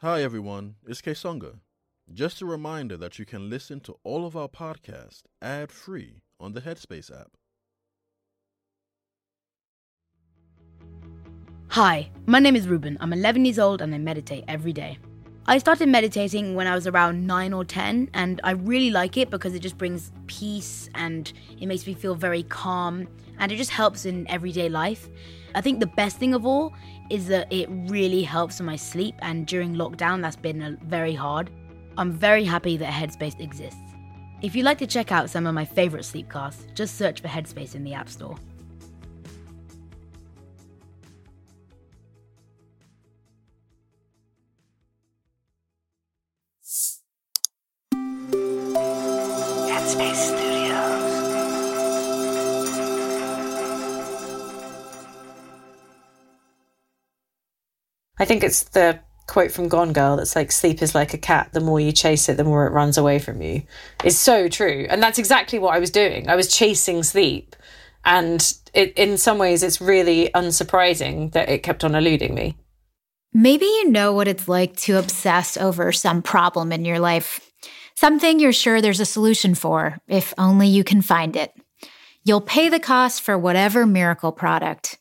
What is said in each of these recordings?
Hi, everyone. It's Kesonga. Just a reminder that you can listen to all of our podcasts ad free on the Headspace app. Hi, my name is Ruben. I'm 11 years old and I meditate every day. I started meditating when I was around 9 or 10, and I really like it because it just brings peace and it makes me feel very calm and it just helps in everyday life. I think the best thing of all is that it really helps my sleep, and during lockdown, that's been very hard. I'm very happy that Headspace exists. If you'd like to check out some of my favorite sleep casts, just search for Headspace in the App Store. Think it's the quote from Gone Girl that's like, sleep is like a cat. The more you chase it, the more it runs away from you. It's so true. And that's exactly what I was doing. I was chasing sleep. And it, in some ways, it's really unsurprising that it kept on eluding me. Maybe you know what it's like to obsess over some problem in your life. Something you're sure there's a solution for, if only you can find it. You'll pay the cost for whatever miracle product.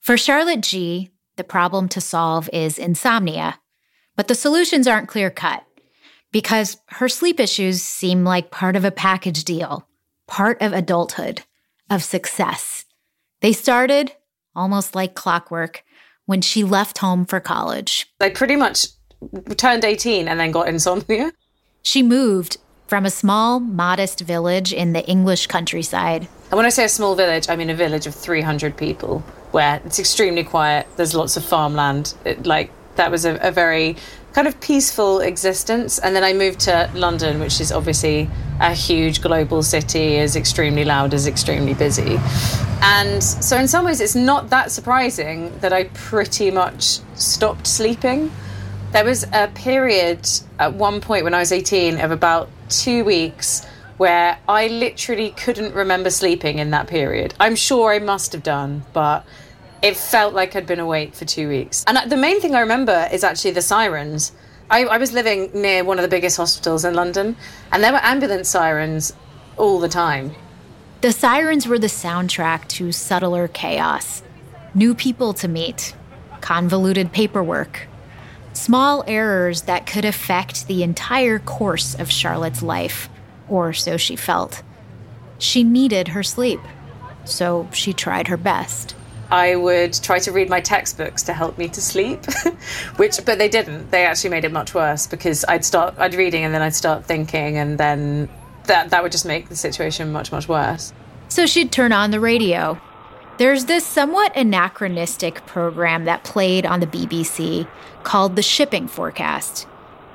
For Charlotte Jee, the problem to solve is insomnia. But the solutions aren't clear cut because her sleep issues seem like part of a package deal, part of adulthood, of success. They started almost like clockwork when she left home for college. I pretty much turned 18 and then got insomnia. She moved from a small, modest village in the English countryside. And when I say a small village, I mean a village of 300 people where it's extremely quiet. There's lots of farmland. It, like, that was a, a very kind of peaceful existence. And then I moved to London, which is obviously a huge global city, is extremely loud, is extremely busy. And so, in some ways, it's not that surprising that I pretty much stopped sleeping. There was a period at one point when I was 18 of about two weeks where I literally couldn't remember sleeping in that period. I'm sure I must have done, but it felt like I'd been awake for two weeks. And the main thing I remember is actually the sirens. I, I was living near one of the biggest hospitals in London, and there were ambulance sirens all the time. The sirens were the soundtrack to subtler chaos, new people to meet, convoluted paperwork, small errors that could affect the entire course of Charlotte's life, or so she felt. She needed her sleep, so she tried her best. I would try to read my textbooks to help me to sleep, which but they didn't. They actually made it much worse because I'd start I'd reading and then I'd start thinking and then that that would just make the situation much much worse. So she'd turn on the radio. There's this somewhat anachronistic program that played on the BBC called The Shipping Forecast.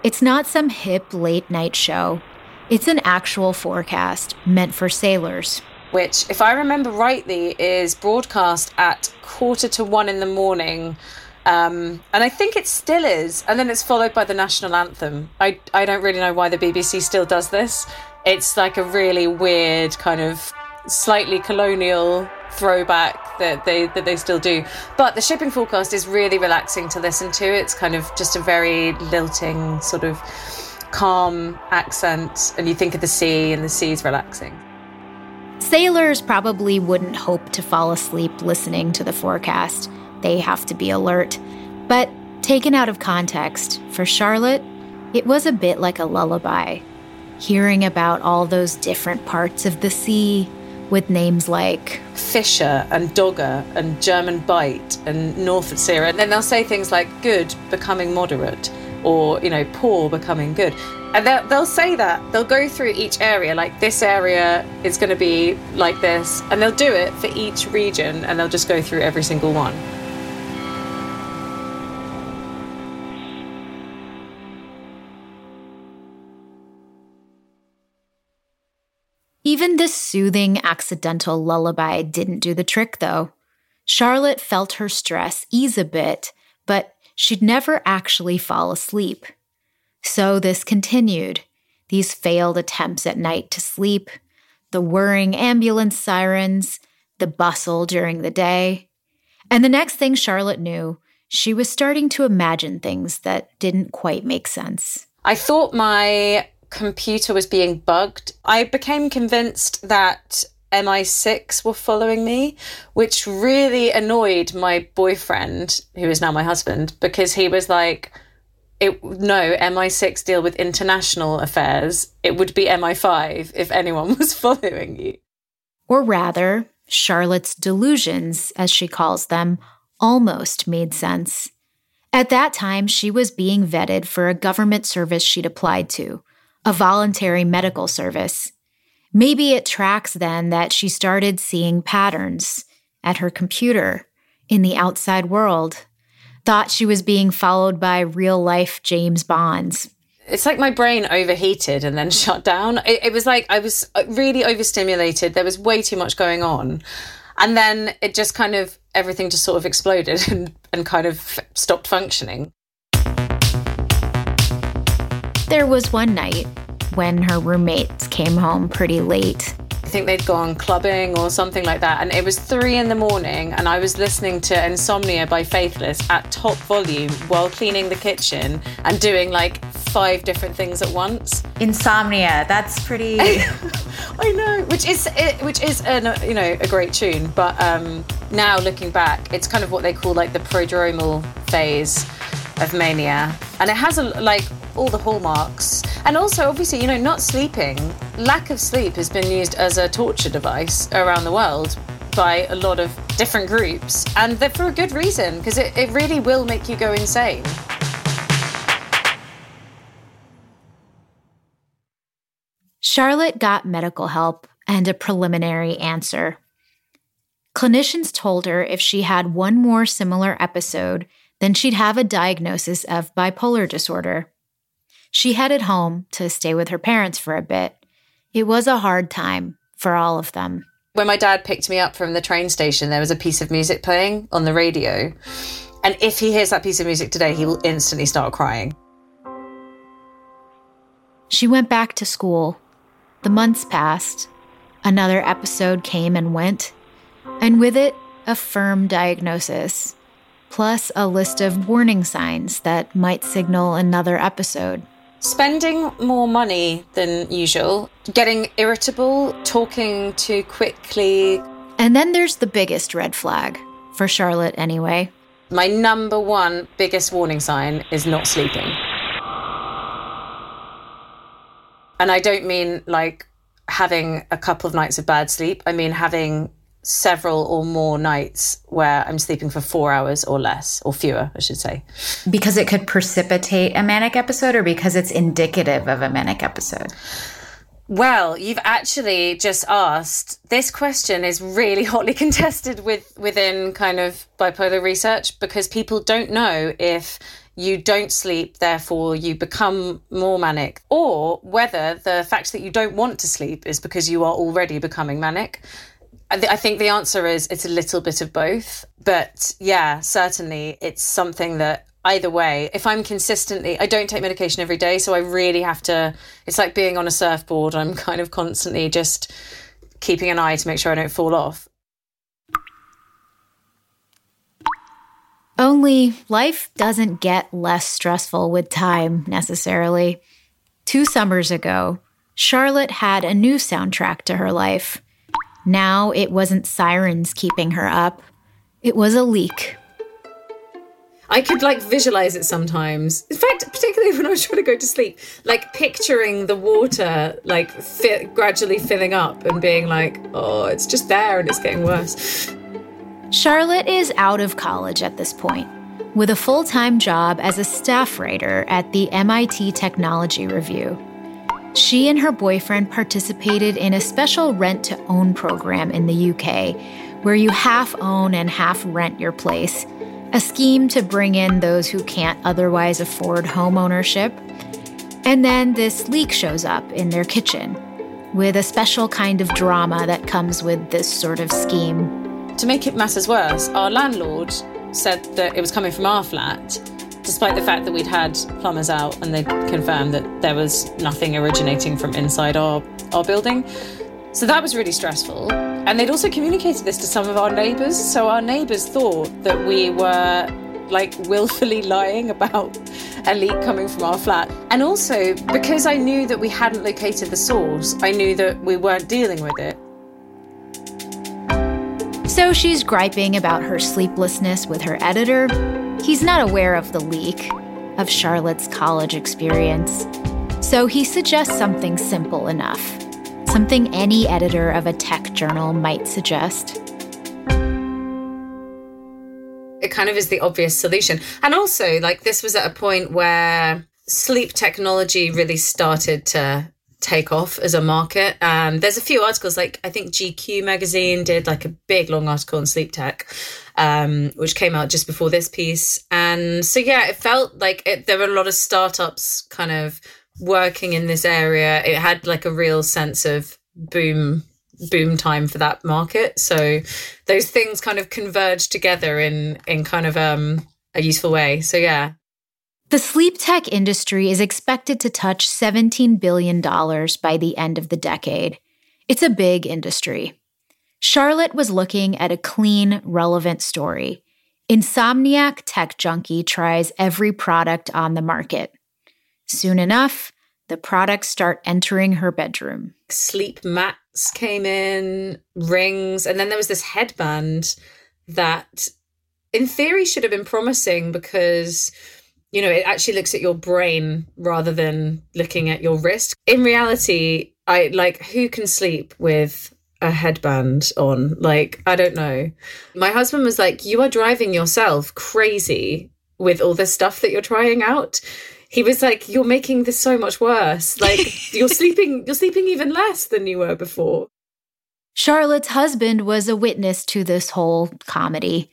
It's not some hip late night show. It's an actual forecast meant for sailors which, if I remember rightly, is broadcast at quarter to one in the morning. Um, and I think it still is. And then it's followed by the national anthem. I, I don't really know why the BBC still does this. It's like a really weird kind of slightly colonial throwback that they that they still do. But the shipping forecast is really relaxing to listen to. It's kind of just a very lilting sort of calm accent and you think of the sea and the sea's relaxing. Sailors probably wouldn't hope to fall asleep listening to the forecast. They have to be alert. But taken out of context, for Charlotte, it was a bit like a lullaby. Hearing about all those different parts of the sea with names like Fisher and Dogger and German Bight and Norfolk Sea. And then they'll say things like good becoming moderate or, you know, poor becoming good. And they'll, they'll say that. They'll go through each area, like this area is going to be like this. And they'll do it for each region and they'll just go through every single one. Even this soothing accidental lullaby didn't do the trick, though. Charlotte felt her stress ease a bit, but she'd never actually fall asleep. So this continued these failed attempts at night to sleep, the whirring ambulance sirens, the bustle during the day. And the next thing Charlotte knew, she was starting to imagine things that didn't quite make sense. I thought my computer was being bugged. I became convinced that MI6 were following me, which really annoyed my boyfriend, who is now my husband, because he was like, it, no, MI6 deal with international affairs. It would be MI5 if anyone was following you. Or rather, Charlotte's delusions, as she calls them, almost made sense. At that time, she was being vetted for a government service she'd applied to, a voluntary medical service. Maybe it tracks then that she started seeing patterns at her computer, in the outside world, thought she was being followed by real life James Bonds. It's like my brain overheated and then shut down. It, it was like I was uh, really overstimulated. There was way too much going on. And then it just kind of, everything just sort of exploded and, and kind of stopped functioning. There was one night when her roommates came home pretty late. I think they'd gone clubbing or something like that. And it was three in the morning, and I was listening to Insomnia by Faithless at top volume while cleaning the kitchen and doing like five different things at once. Insomnia, that's pretty. I know, which is which is a you know a great tune, but um, now looking back, it's kind of what they call like the prodromal phase of mania, and it has a like all the hallmarks. And also, obviously, you know, not sleeping, lack of sleep has been used as a torture device around the world by a lot of different groups, and they're for a good reason, because it, it really will make you go insane. Charlotte got medical help and a preliminary answer. Clinicians told her if she had one more similar episode, then she'd have a diagnosis of bipolar disorder. She headed home to stay with her parents for a bit. It was a hard time for all of them. When my dad picked me up from the train station, there was a piece of music playing on the radio. And if he hears that piece of music today, he will instantly start crying. She went back to school. The months passed. Another episode came and went. And with it, a firm diagnosis, plus a list of warning signs that might signal another episode. Spending more money than usual, getting irritable, talking too quickly. And then there's the biggest red flag, for Charlotte anyway. My number one biggest warning sign is not sleeping. And I don't mean like having a couple of nights of bad sleep. I mean having several or more nights where I'm sleeping for four hours or less, or fewer, I should say. Because it could precipitate a manic episode or because it's indicative of a manic episode? Well, you've actually just asked. This question is really hotly contested with within kind of bipolar research because people don't know if you don't sleep, therefore you become more manic, or whether the fact that you don't want to sleep is because you are already becoming manic. I, th- I think the answer is it's a little bit of both. But yeah, certainly it's something that either way, if I'm consistently, I don't take medication every day. So I really have to, it's like being on a surfboard. I'm kind of constantly just keeping an eye to make sure I don't fall off. Only life doesn't get less stressful with time necessarily. Two summers ago, Charlotte had a new soundtrack to her life. Now it wasn't sirens keeping her up, it was a leak. I could like visualize it sometimes. In fact, particularly when I was trying to go to sleep, like picturing the water like fi- gradually filling up and being like, oh, it's just there and it's getting worse. Charlotte is out of college at this point, with a full time job as a staff writer at the MIT Technology Review. She and her boyfriend participated in a special rent to own program in the UK, where you half own and half rent your place, a scheme to bring in those who can't otherwise afford home ownership. And then this leak shows up in their kitchen, with a special kind of drama that comes with this sort of scheme. To make it matters worse, our landlord said that it was coming from our flat despite the fact that we'd had plumbers out and they'd confirmed that there was nothing originating from inside our, our building. So that was really stressful. And they'd also communicated this to some of our neighbours. So our neighbours thought that we were like willfully lying about a leak coming from our flat. And also because I knew that we hadn't located the source, I knew that we weren't dealing with it. So she's griping about her sleeplessness with her editor. He's not aware of the leak, of Charlotte's college experience. So he suggests something simple enough, something any editor of a tech journal might suggest. It kind of is the obvious solution. And also, like, this was at a point where sleep technology really started to take off as a market. Um, there's a few articles, like I think GQ magazine did like a big long article on sleep tech, um, which came out just before this piece. And so, yeah, it felt like it, there were a lot of startups kind of working in this area. It had like a real sense of boom boom time for that market so those things kind of converged together in in kind of um a useful way so yeah the sleep tech industry is expected to touch $17 billion by the end of the decade. It's a big industry. Charlotte was looking at a clean, relevant story. Insomniac Tech Junkie tries every product on the market. Soon enough, the products start entering her bedroom. Sleep mats came in, rings, and then there was this headband that, in theory, should have been promising because you know, it actually looks at your brain rather than looking at your wrist. In reality, I like who can sleep with a headband on? Like, I don't know. My husband was like, You are driving yourself crazy with all this stuff that you're trying out. He was like, You're making this so much worse. Like you're sleeping you're sleeping even less than you were before. Charlotte's husband was a witness to this whole comedy.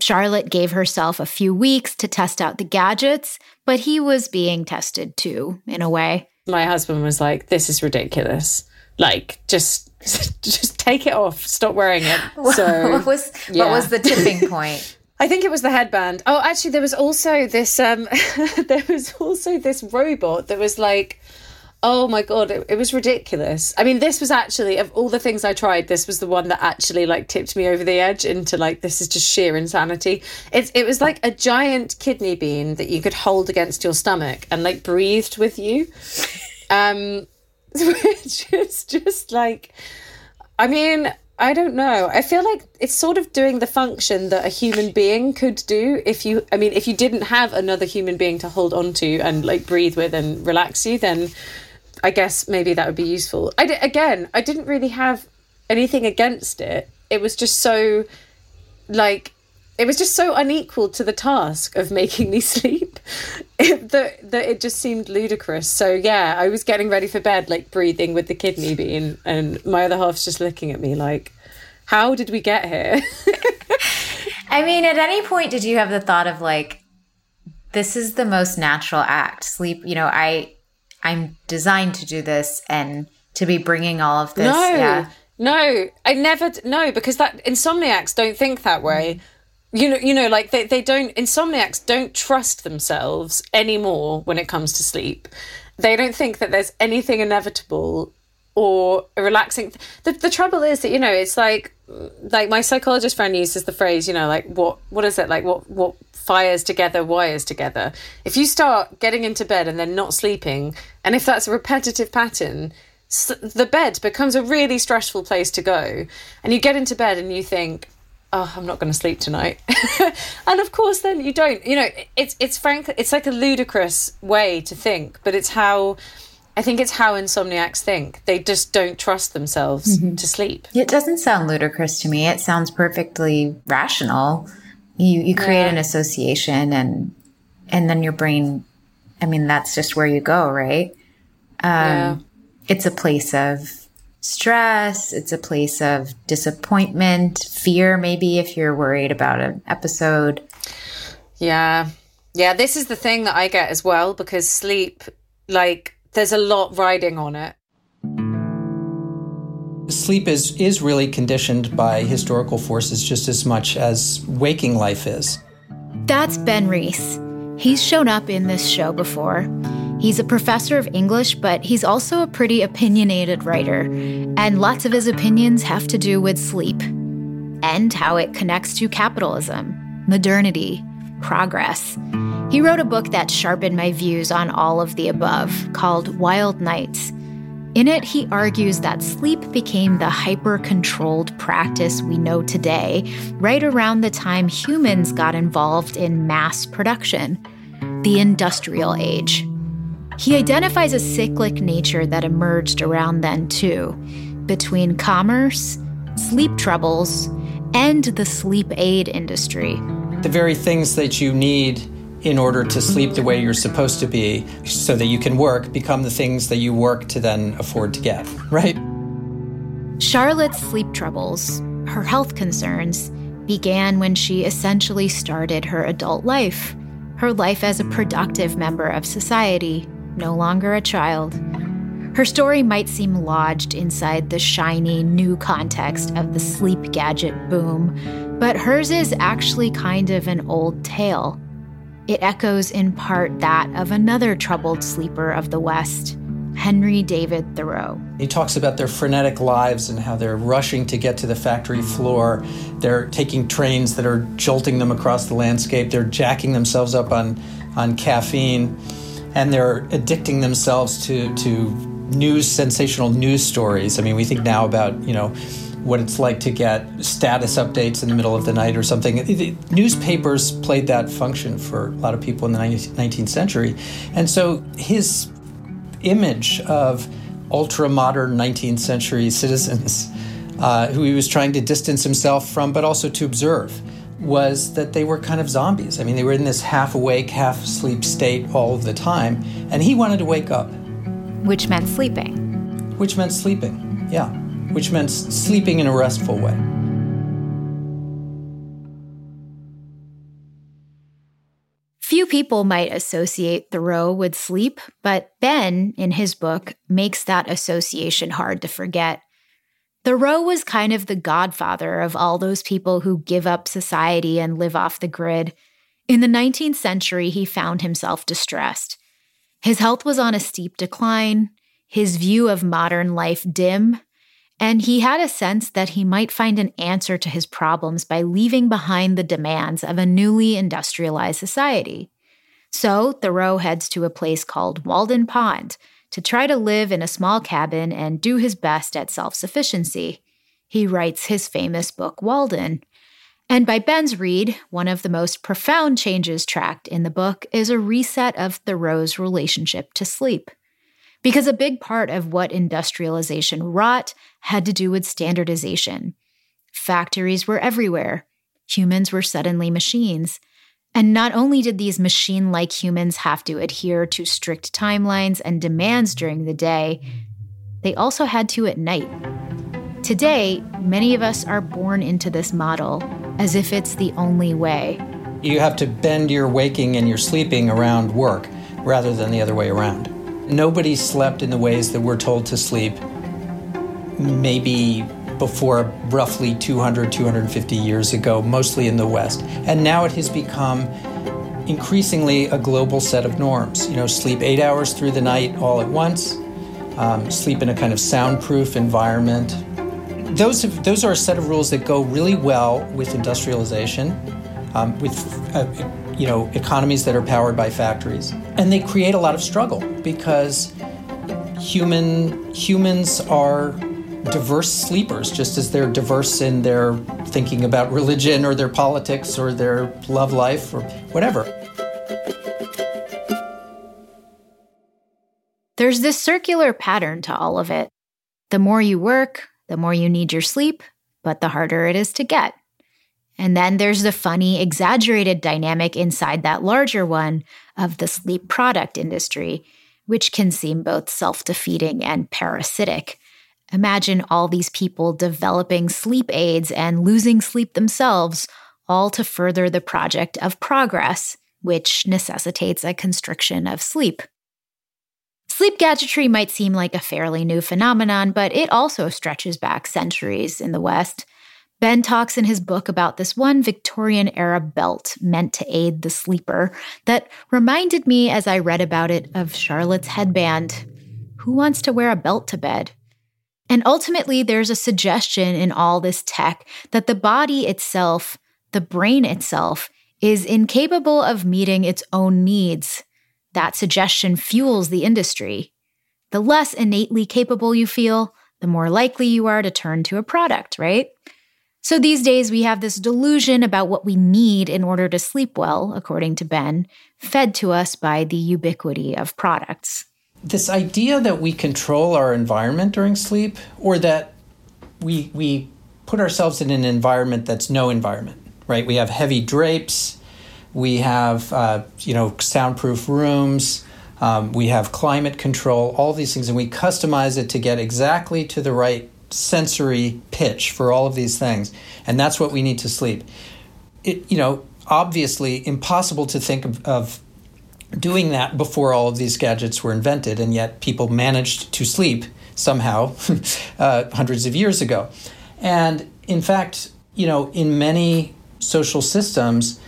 Charlotte gave herself a few weeks to test out the gadgets, but he was being tested too, in a way. My husband was like, This is ridiculous. Like, just just take it off. Stop wearing it. So what was yeah. what was the tipping point? I think it was the headband. Oh, actually, there was also this. Um, there was also this robot that was like Oh my god, it, it, was ridiculous. I mean, this was actually of all the things I tried, this was the one that actually like tipped me over the edge into like this is just sheer insanity. It it was like a giant kidney bean that you could hold against your stomach and like breathed with you. Um, which is just like, I mean, I don't know. I feel like it's sort of doing the function that a human being could do if you I mean if you didn't have another human being to hold on to and like breathe with and relax you then I guess maybe that would be useful. I again, I didn't really have anything against it. It was just so like it was just so unequal to the task of making me sleep that, that it just seemed ludicrous. So yeah, I was getting ready for bed, like breathing with the kidney bean, and my other half's just looking at me like, "How did we get here?" I mean, at any point, did you have the thought of like, "This is the most natural act"? Sleep. You know, I I'm designed to do this and to be bringing all of this. No, yeah. no, I never no because that insomniacs don't think that way. You know, you know, like they, they don't insomniacs don't trust themselves anymore when it comes to sleep. They don't think that there's anything inevitable or relaxing. The the trouble is that you know it's like like my psychologist friend uses the phrase you know like what what is it like what what fires together, wires together. If you start getting into bed and then not sleeping, and if that's a repetitive pattern, the bed becomes a really stressful place to go. And you get into bed and you think, oh, I'm not going to sleep tonight. and of course, then you don't. You know, it's it's frankly, it's like a ludicrous way to think, but it's how. I think it's how insomniacs think. They just don't trust themselves mm-hmm. to sleep. It doesn't sound ludicrous to me. It sounds perfectly rational you you create yeah. an association and and then your brain i mean that's just where you go right um, yeah. it's a place of stress it's a place of disappointment fear maybe if you're worried about an episode yeah yeah this is the thing that i get as well because sleep like there's a lot riding on it Sleep is, is really conditioned by historical forces just as much as waking life is. That's Ben Reiss. He's shown up in this show before. He's a professor of English, but he's also a pretty opinionated writer, and lots of his opinions have to do with sleep and how it connects to capitalism, modernity, progress. He wrote a book that sharpened my views on all of the above, called Wild Nights. In it, he argues that sleep became the hyper controlled practice we know today, right around the time humans got involved in mass production, the industrial age. He identifies a cyclic nature that emerged around then, too, between commerce, sleep troubles, and the sleep aid industry. The very things that you need in order to sleep the way you're supposed to be so that you can work become the things that you work to then afford to get, right? Charlotte's sleep troubles, her health concerns, began when she essentially started her adult life, her life as a productive member of society, no longer a child. Her story might seem lodged inside the shiny new context of the sleep gadget boom, but hers is actually kind of an old tale. It echoes in part that of another troubled sleeper of the West, Henry David Thoreau. He talks about their frenetic lives and how they're rushing to get to the factory floor. They're taking trains that are jolting them across the landscape. They're jacking themselves up on, on caffeine. And they're addicting themselves to, to news, sensational news stories. I mean, we think now about, you know, what it's like to get status updates in the middle of the night or something. The newspapers played that function for a lot of people in the 19th century. And so his image of ultra modern 19th century citizens uh, who he was trying to distance himself from, but also to observe, was that they were kind of zombies. I mean, they were in this half awake, half asleep state all of the time. And he wanted to wake up. Which meant sleeping. Which meant sleeping, yeah which meant sleeping in a restful way. Few people might associate Thoreau with sleep, but Ben, in his book, makes that association hard to forget. Thoreau was kind of the godfather of all those people who give up society and live off the grid. In the 19th century, he found himself distressed. His health was on a steep decline, his view of modern life dim, and he had a sense that he might find an answer to his problems by leaving behind the demands of a newly industrialized society. So Thoreau heads to a place called Walden Pond to try to live in a small cabin and do his best at self sufficiency. He writes his famous book, Walden. And by Ben's read, one of the most profound changes tracked in the book is a reset of Thoreau's relationship to sleep. Because a big part of what industrialization wrought had to do with standardization. Factories were everywhere. Humans were suddenly machines. And not only did these machine like humans have to adhere to strict timelines and demands during the day, they also had to at night. Today, many of us are born into this model as if it's the only way. You have to bend your waking and your sleeping around work rather than the other way around. Nobody slept in the ways that we're told to sleep maybe before roughly 200, 250 years ago, mostly in the West. And now it has become increasingly a global set of norms. You know, sleep eight hours through the night all at once, um, sleep in a kind of soundproof environment. Those, have, those are a set of rules that go really well with industrialization, um, with uh, you know economies that are powered by factories, and they create a lot of struggle because human humans are diverse sleepers, just as they're diverse in their thinking about religion or their politics or their love life or whatever. There's this circular pattern to all of it. The more you work, the more you need your sleep, but the harder it is to get. And then there's the funny, exaggerated dynamic inside that larger one of the sleep product industry, which can seem both self defeating and parasitic. Imagine all these people developing sleep aids and losing sleep themselves, all to further the project of progress, which necessitates a constriction of sleep. Sleep gadgetry might seem like a fairly new phenomenon, but it also stretches back centuries in the West. Ben talks in his book about this one Victorian era belt meant to aid the sleeper that reminded me as I read about it of Charlotte's headband. Who wants to wear a belt to bed? And ultimately, there's a suggestion in all this tech that the body itself, the brain itself, is incapable of meeting its own needs. That suggestion fuels the industry. The less innately capable you feel, the more likely you are to turn to a product, right? So these days we have this delusion about what we need in order to sleep well, according to Ben, fed to us by the ubiquity of products. This idea that we control our environment during sleep or that we we put ourselves in an environment that's no environment, right? We have heavy drapes, we have uh, you know soundproof rooms, um, we have climate control, all these things, and we customize it to get exactly to the right sensory pitch for all of these things, and that's what we need to sleep. It you know obviously impossible to think of, of doing that before all of these gadgets were invented, and yet people managed to sleep somehow uh, hundreds of years ago. And in fact, you know, in many social systems,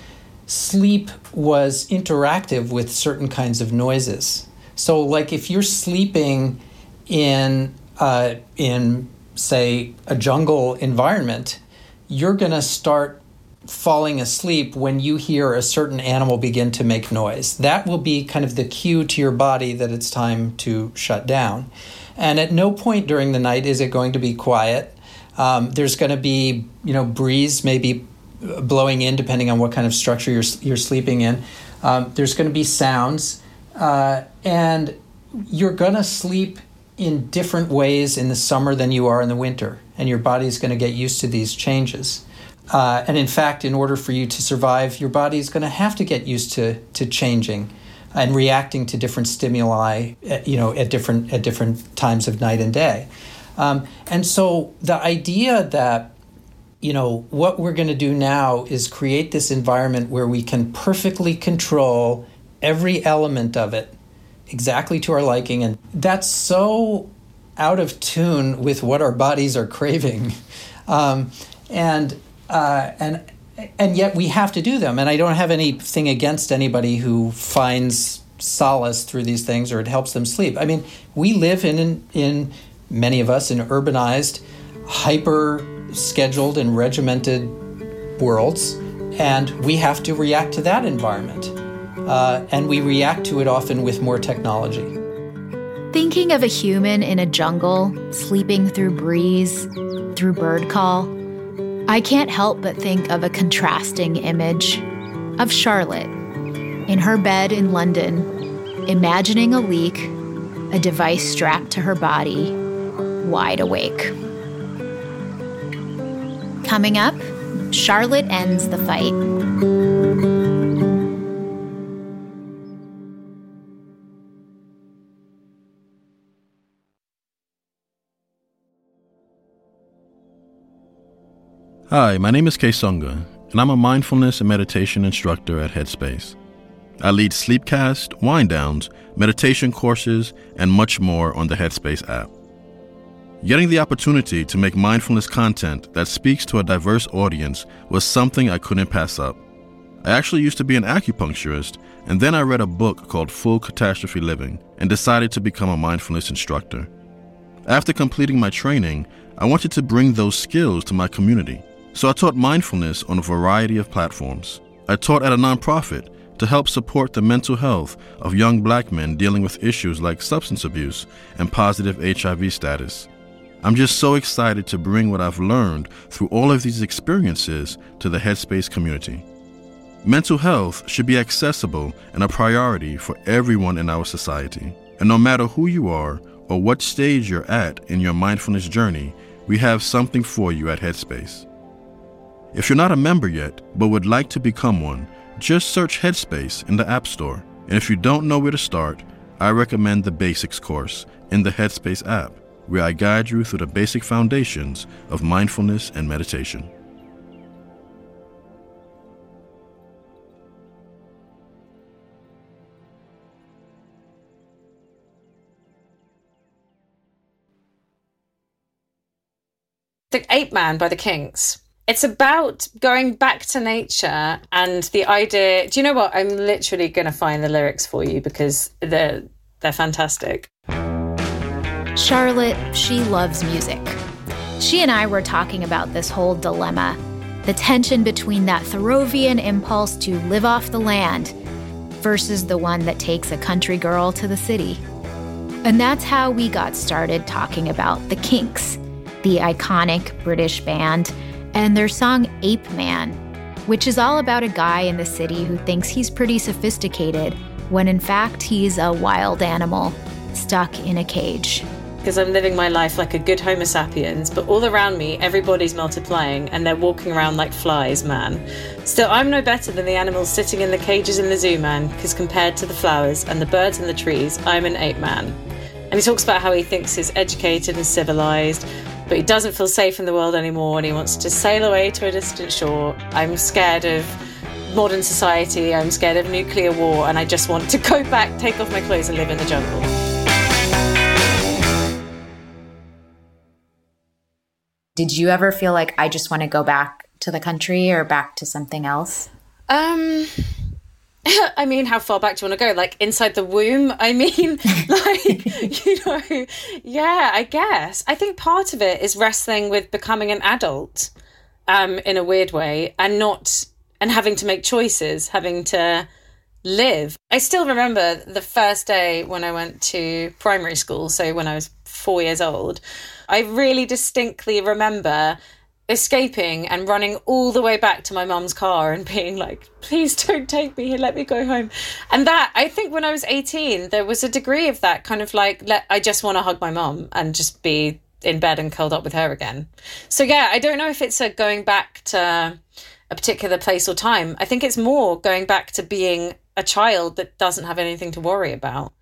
sleep was interactive with certain kinds of noises. So, like if you're sleeping in uh, in say a jungle environment, you're to start falling asleep when you hear a certain animal begin to make noise. That will be kind of the cue to your body that it's time to shut down. And at no point during the night is it going to be quiet. Um, there's going to be, you know, breeze maybe blowing in depending on what kind of structure you're, you're sleeping in. Um, there's going to be sounds. Uh, and you're going to sleep in different ways in the summer than you are in the winter. And your body's going to get used to these changes. Uh, and in fact, in order for you to survive, your body is going to have to get used to, to changing and reacting to different stimuli, at, you know, at different at different times of night and day. Um, and so the idea that you know what we're going to do now is create this environment where we can perfectly control every element of it exactly to our liking, and that's so out of tune with what our bodies are craving. Um, and uh, and and yet we have to do them. And I don't have anything against anybody who finds solace through these things or it helps them sleep. I mean, we live in in many of us in urbanized, hyper scheduled and regimented worlds, and we have to react to that environment. Uh, and we react to it often with more technology. Thinking of a human in a jungle, sleeping through breeze, through bird call, I can't help but think of a contrasting image of Charlotte in her bed in London, imagining a leak, a device strapped to her body, wide awake. Coming up, Charlotte ends the fight. Hi, my name is Kay Sunga, and I'm a mindfulness and meditation instructor at Headspace. I lead sleepcast, wind downs, meditation courses, and much more on the Headspace app. Getting the opportunity to make mindfulness content that speaks to a diverse audience was something I couldn't pass up. I actually used to be an acupuncturist, and then I read a book called Full Catastrophe Living and decided to become a mindfulness instructor. After completing my training, I wanted to bring those skills to my community. So I taught mindfulness on a variety of platforms. I taught at a nonprofit to help support the mental health of young black men dealing with issues like substance abuse and positive HIV status. I'm just so excited to bring what I've learned through all of these experiences to the Headspace community. Mental health should be accessible and a priority for everyone in our society. And no matter who you are or what stage you're at in your mindfulness journey, we have something for you at Headspace. If you're not a member yet, but would like to become one, just search Headspace in the App Store. And if you don't know where to start, I recommend the Basics course in the Headspace app, where I guide you through the basic foundations of mindfulness and meditation. The Ape Man by the Kinks. It's about going back to nature and the idea. Do you know what? I'm literally going to find the lyrics for you because they're they're fantastic. Charlotte, she loves music. She and I were talking about this whole dilemma. The tension between that Thoreauvian impulse to live off the land versus the one that takes a country girl to the city. And that's how we got started talking about the Kinks, the iconic British band, and their song Ape Man, which is all about a guy in the city who thinks he's pretty sophisticated when in fact he's a wild animal stuck in a cage. because I'm living my life like a good Homo sapiens, but all around me, everybody's multiplying and they're walking around like flies, man. Still, I'm no better than the animals sitting in the cages in the zoo, man, because compared to the flowers and the birds and the trees, I'm an ape man. And he talks about how he thinks he's educated and civilized, but he doesn't feel safe in the world anymore and he wants to sail away to a distant shore. I'm scared of modern society, I'm scared of nuclear war, and I just want to go back, take off my clothes, and live in the jungle. Did you ever feel like I just want to go back to the country or back to something else? Um, I mean, how far back do you want to go? Like inside the womb? I mean, like, you know, yeah, I guess. I think part of it is wrestling with becoming an adult um, in a weird way and not, and having to make choices, having to live. I still remember the first day when I went to primary school, so when I was four years old. I really distinctly remember escaping and running all the way back to my mum's car and being like, please don't take me here, let me go home. And that, I think when I was 18, there was a degree of that kind of like, let, I just want to hug my mum and just be in bed and curled up with her again. So yeah, I don't know if it's a going back to a particular place or time. I think it's more going back to being a child that doesn't have anything to worry about.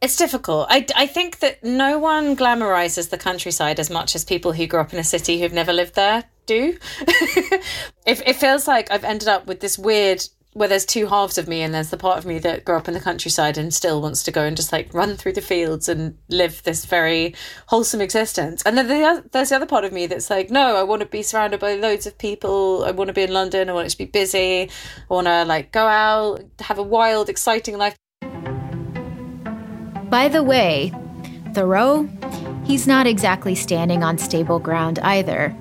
It's difficult. I, I think that no one glamorizes the countryside as much as people who grew up in a city who've never lived there do. it, it feels like I've ended up with this weird where there's two halves of me and there's the part of me that grew up in the countryside and still wants to go and just like run through the fields and live this very wholesome existence. And then the, there's the other part of me that's like no i want to be surrounded by loads of people. I want to be in london. I want it to be busy. I want to like go out have a wild exciting life By the way, Thoreau, he's not exactly standing on stable ground either.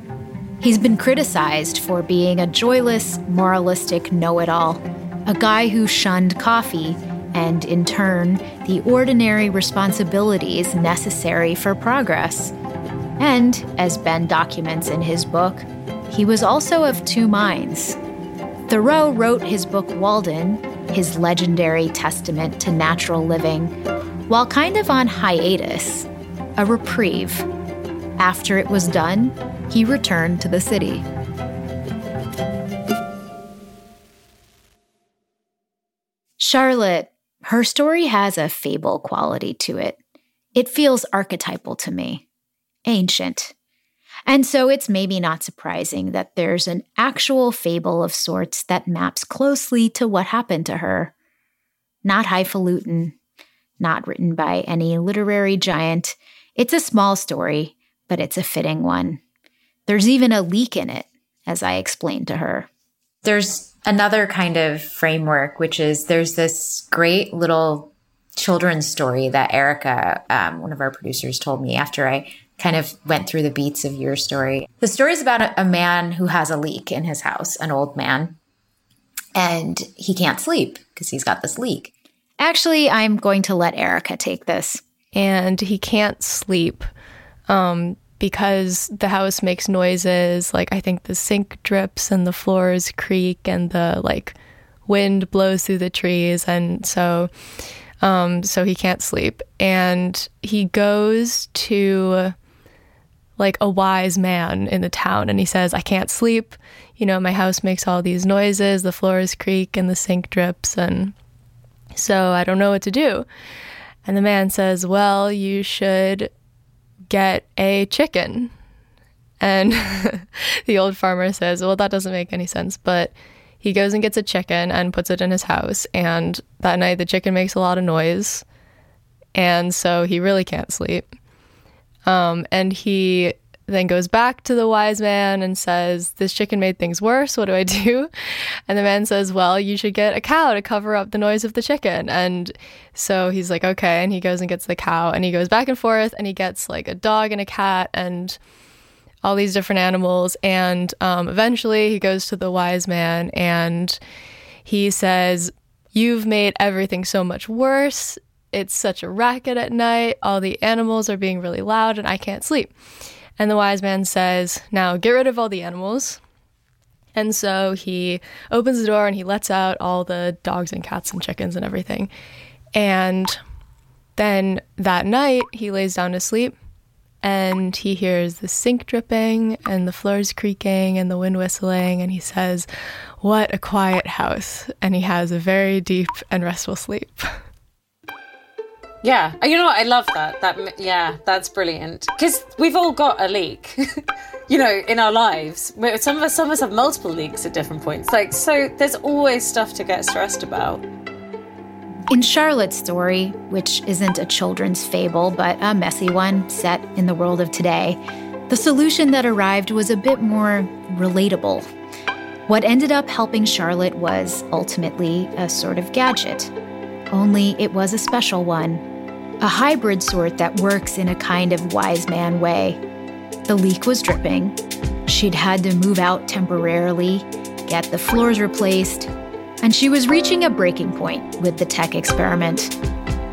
He's been criticized for being a joyless, moralistic know it all, a guy who shunned coffee and, in turn, the ordinary responsibilities necessary for progress. And, as Ben documents in his book, he was also of two minds. Thoreau wrote his book Walden, his legendary testament to natural living, while kind of on hiatus, a reprieve. After it was done, he returned to the city. Charlotte, her story has a fable quality to it. It feels archetypal to me, ancient. And so it's maybe not surprising that there's an actual fable of sorts that maps closely to what happened to her. Not highfalutin, not written by any literary giant. It's a small story, but it's a fitting one. There's even a leak in it, as I explained to her. There's another kind of framework, which is there's this great little children's story that Erica, um, one of our producers, told me after I kind of went through the beats of your story. The story is about a, a man who has a leak in his house, an old man, and he can't sleep because he's got this leak. Actually, I'm going to let Erica take this. and he can't sleep um, because the house makes noises. Like I think the sink drips and the floors creak and the like wind blows through the trees, and so um, so he can't sleep. And he goes to like a wise man in the town, and he says, "I can't sleep. You know, my house makes all these noises. The floors creak and the sink drips, and so I don't know what to do." And the man says, Well, you should get a chicken. And the old farmer says, Well, that doesn't make any sense. But he goes and gets a chicken and puts it in his house. And that night, the chicken makes a lot of noise. And so he really can't sleep. Um, and he then goes back to the wise man and says, This chicken made things worse. What do I do? And the man says, Well, you should get a cow to cover up the noise of the chicken. And so he's like, Okay. And he goes and gets the cow and he goes back and forth and he gets like a dog and a cat. And all these different animals. And um, eventually he goes to the wise man and he says, You've made everything so much worse. It's such a racket at night. All the animals are being really loud and I can't sleep. And the wise man says, Now get rid of all the animals. And so he opens the door and he lets out all the dogs and cats and chickens and everything. And then that night, he lays down to sleep and he hears the sink dripping and the floors creaking and the wind whistling. And he says, What a quiet house. And he has a very deep and restful sleep. Yeah, uh, you know what? I love that. That yeah, that's brilliant. Because we've all got a leak, you know, in our lives. Some of us, some of us have multiple leaks at different points. Like, so there's always stuff to get stressed about. In Charlotte's story, which isn't a children's fable but a messy one set in the world of today, the solution that arrived was a bit more relatable. What ended up helping Charlotte was ultimately a sort of gadget. Only it was a special one, a hybrid sort that works in a kind of wise man way. The leak was dripping. She'd had to move out temporarily, get the floors replaced, and she was reaching a breaking point with the tech experiment.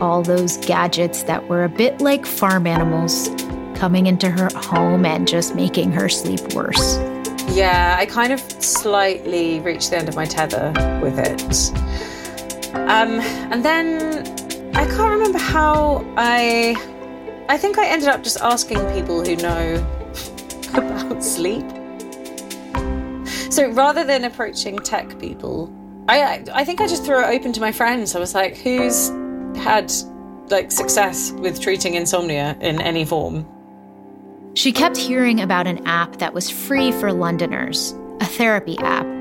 All those gadgets that were a bit like farm animals coming into her home and just making her sleep worse. Yeah, I kind of slightly reached the end of my tether with it. Um, and then I can't remember how I. I think I ended up just asking people who know about sleep. So rather than approaching tech people, I I think I just threw it open to my friends. I was like, who's had like success with treating insomnia in any form? She kept hearing about an app that was free for Londoners, a therapy app.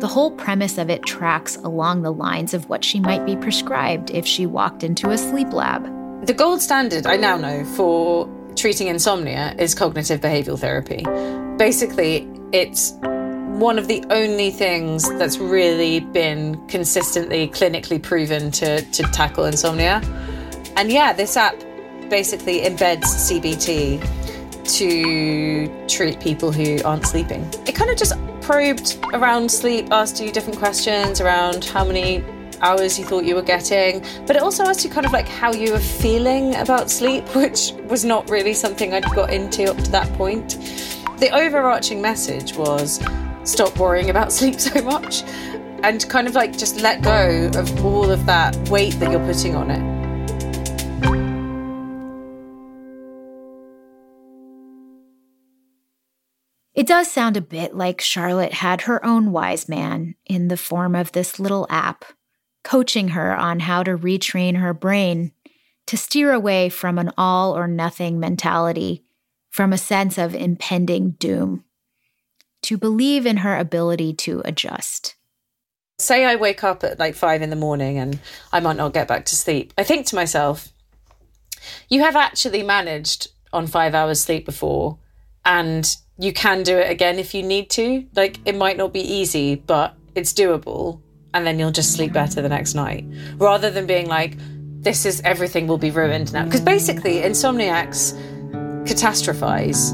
The whole premise of it tracks along the lines of what she might be prescribed if she walked into a sleep lab. The gold standard, I now know, for treating insomnia is cognitive behavioral therapy. Basically, it's one of the only things that's really been consistently clinically proven to, to tackle insomnia. And yeah, this app basically embeds CBT to treat people who aren't sleeping. It kind of just probed around sleep, asked you different questions around how many hours you thought you were getting, but it also asked you kind of like how you were feeling about sleep, which was not really something I'd got into up to that point. The overarching message was stop worrying about sleep so much and kind of like just let go of all of that weight that you're putting on it. It does sound a bit like Charlotte had her own wise man in the form of this little app, coaching her on how to retrain her brain to steer away from an all or nothing mentality, from a sense of impending doom to believe in her ability to adjust. Say I wake up at like five in the morning and I might not get back to sleep. I think to myself, you have actually managed on five hours sleep before, and you can do it again if you need to. Like it might not be easy, but it's doable. And then you'll just sleep better the next night rather than being like, this is everything will be ruined now. Because basically, insomniacs catastrophize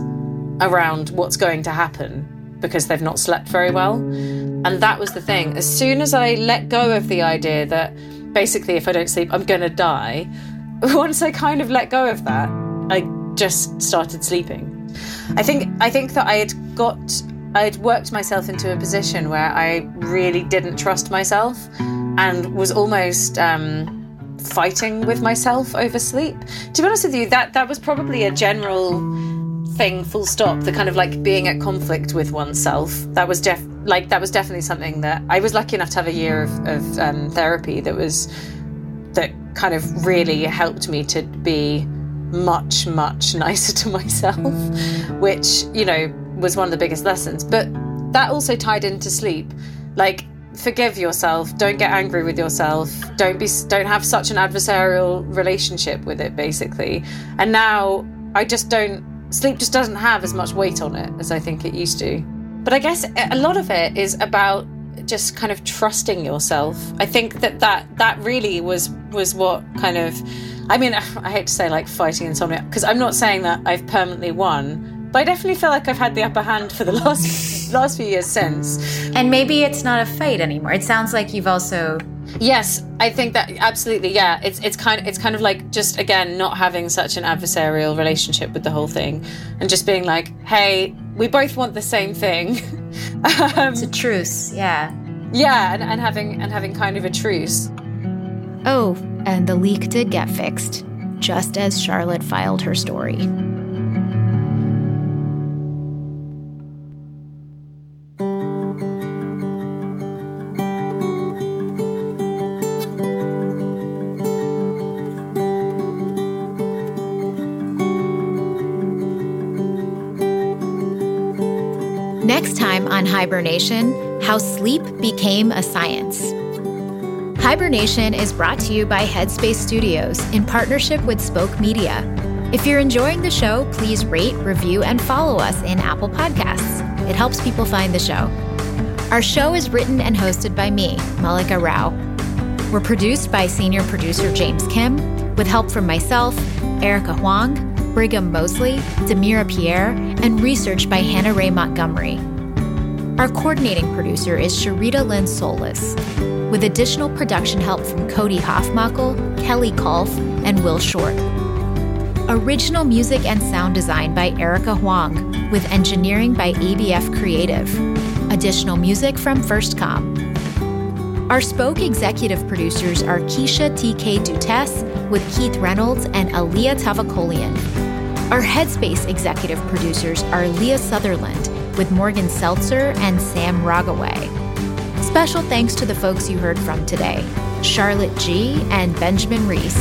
around what's going to happen because they've not slept very well. And that was the thing. As soon as I let go of the idea that basically if I don't sleep, I'm going to die, once I kind of let go of that, I just started sleeping. I think I think that I had got I had worked myself into a position where I really didn't trust myself and was almost um, fighting with myself over sleep. To be honest with you, that that was probably a general thing full stop the kind of like being at conflict with oneself that was def like that was definitely something that i was lucky enough to have a year of, of um, therapy that was that kind of really helped me to be much much nicer to myself which you know was one of the biggest lessons. But that also tied into sleep. Like forgive yourself. Don't get angry with yourself. Don't be don't have such an adversarial relationship with it basically. And now i just don't sleep just doesn't have as much weight on it as I think it used to. But I guess a lot of it is about just kind of trusting yourself. I think that that, that really was was what kind of I mean I hate to say like fighting insomnia because I'm not saying that I've permanently won, but I definitely feel like I've had the upper hand for the last last few years since. And maybe it's not a fight anymore. It sounds like you've also Yes, I think that absolutely. Yeah, it's it's kind of it's kind of like just again not having such an adversarial relationship with the whole thing, and just being like, hey, we both want the same thing. um, it's a truce. Yeah. Yeah, and, and having and having kind of a truce. Oh, and the leak did get fixed, just as Charlotte filed her story. Next time on Hibernation, how sleep became a science. Hibernation is brought to you by Headspace Studios in partnership with Spoke Media. If you're enjoying the show, please rate, review, and follow us in Apple Podcasts. It helps people find the show. Our show is written and hosted by me, Malika Rao. We're produced by senior producer James Kim, with help from myself, Erica Huang, Brigham Mosley, Demira Pierre, and research by Hannah Ray Montgomery. Our coordinating producer is Sharita Lynn Solis, with additional production help from Cody Hoffmackel, Kelly Kolf, and Will Short. Original music and sound design by Erica Huang, with engineering by ABF Creative. Additional music from FirstCom. Our Spoke executive producers are Keisha TK Dutes with Keith Reynolds and Alia Tavakolian. Our Headspace executive producers are Leah Sutherland with Morgan Seltzer and Sam Rogaway. Special thanks to the folks you heard from today Charlotte Jee. and Benjamin Reiss.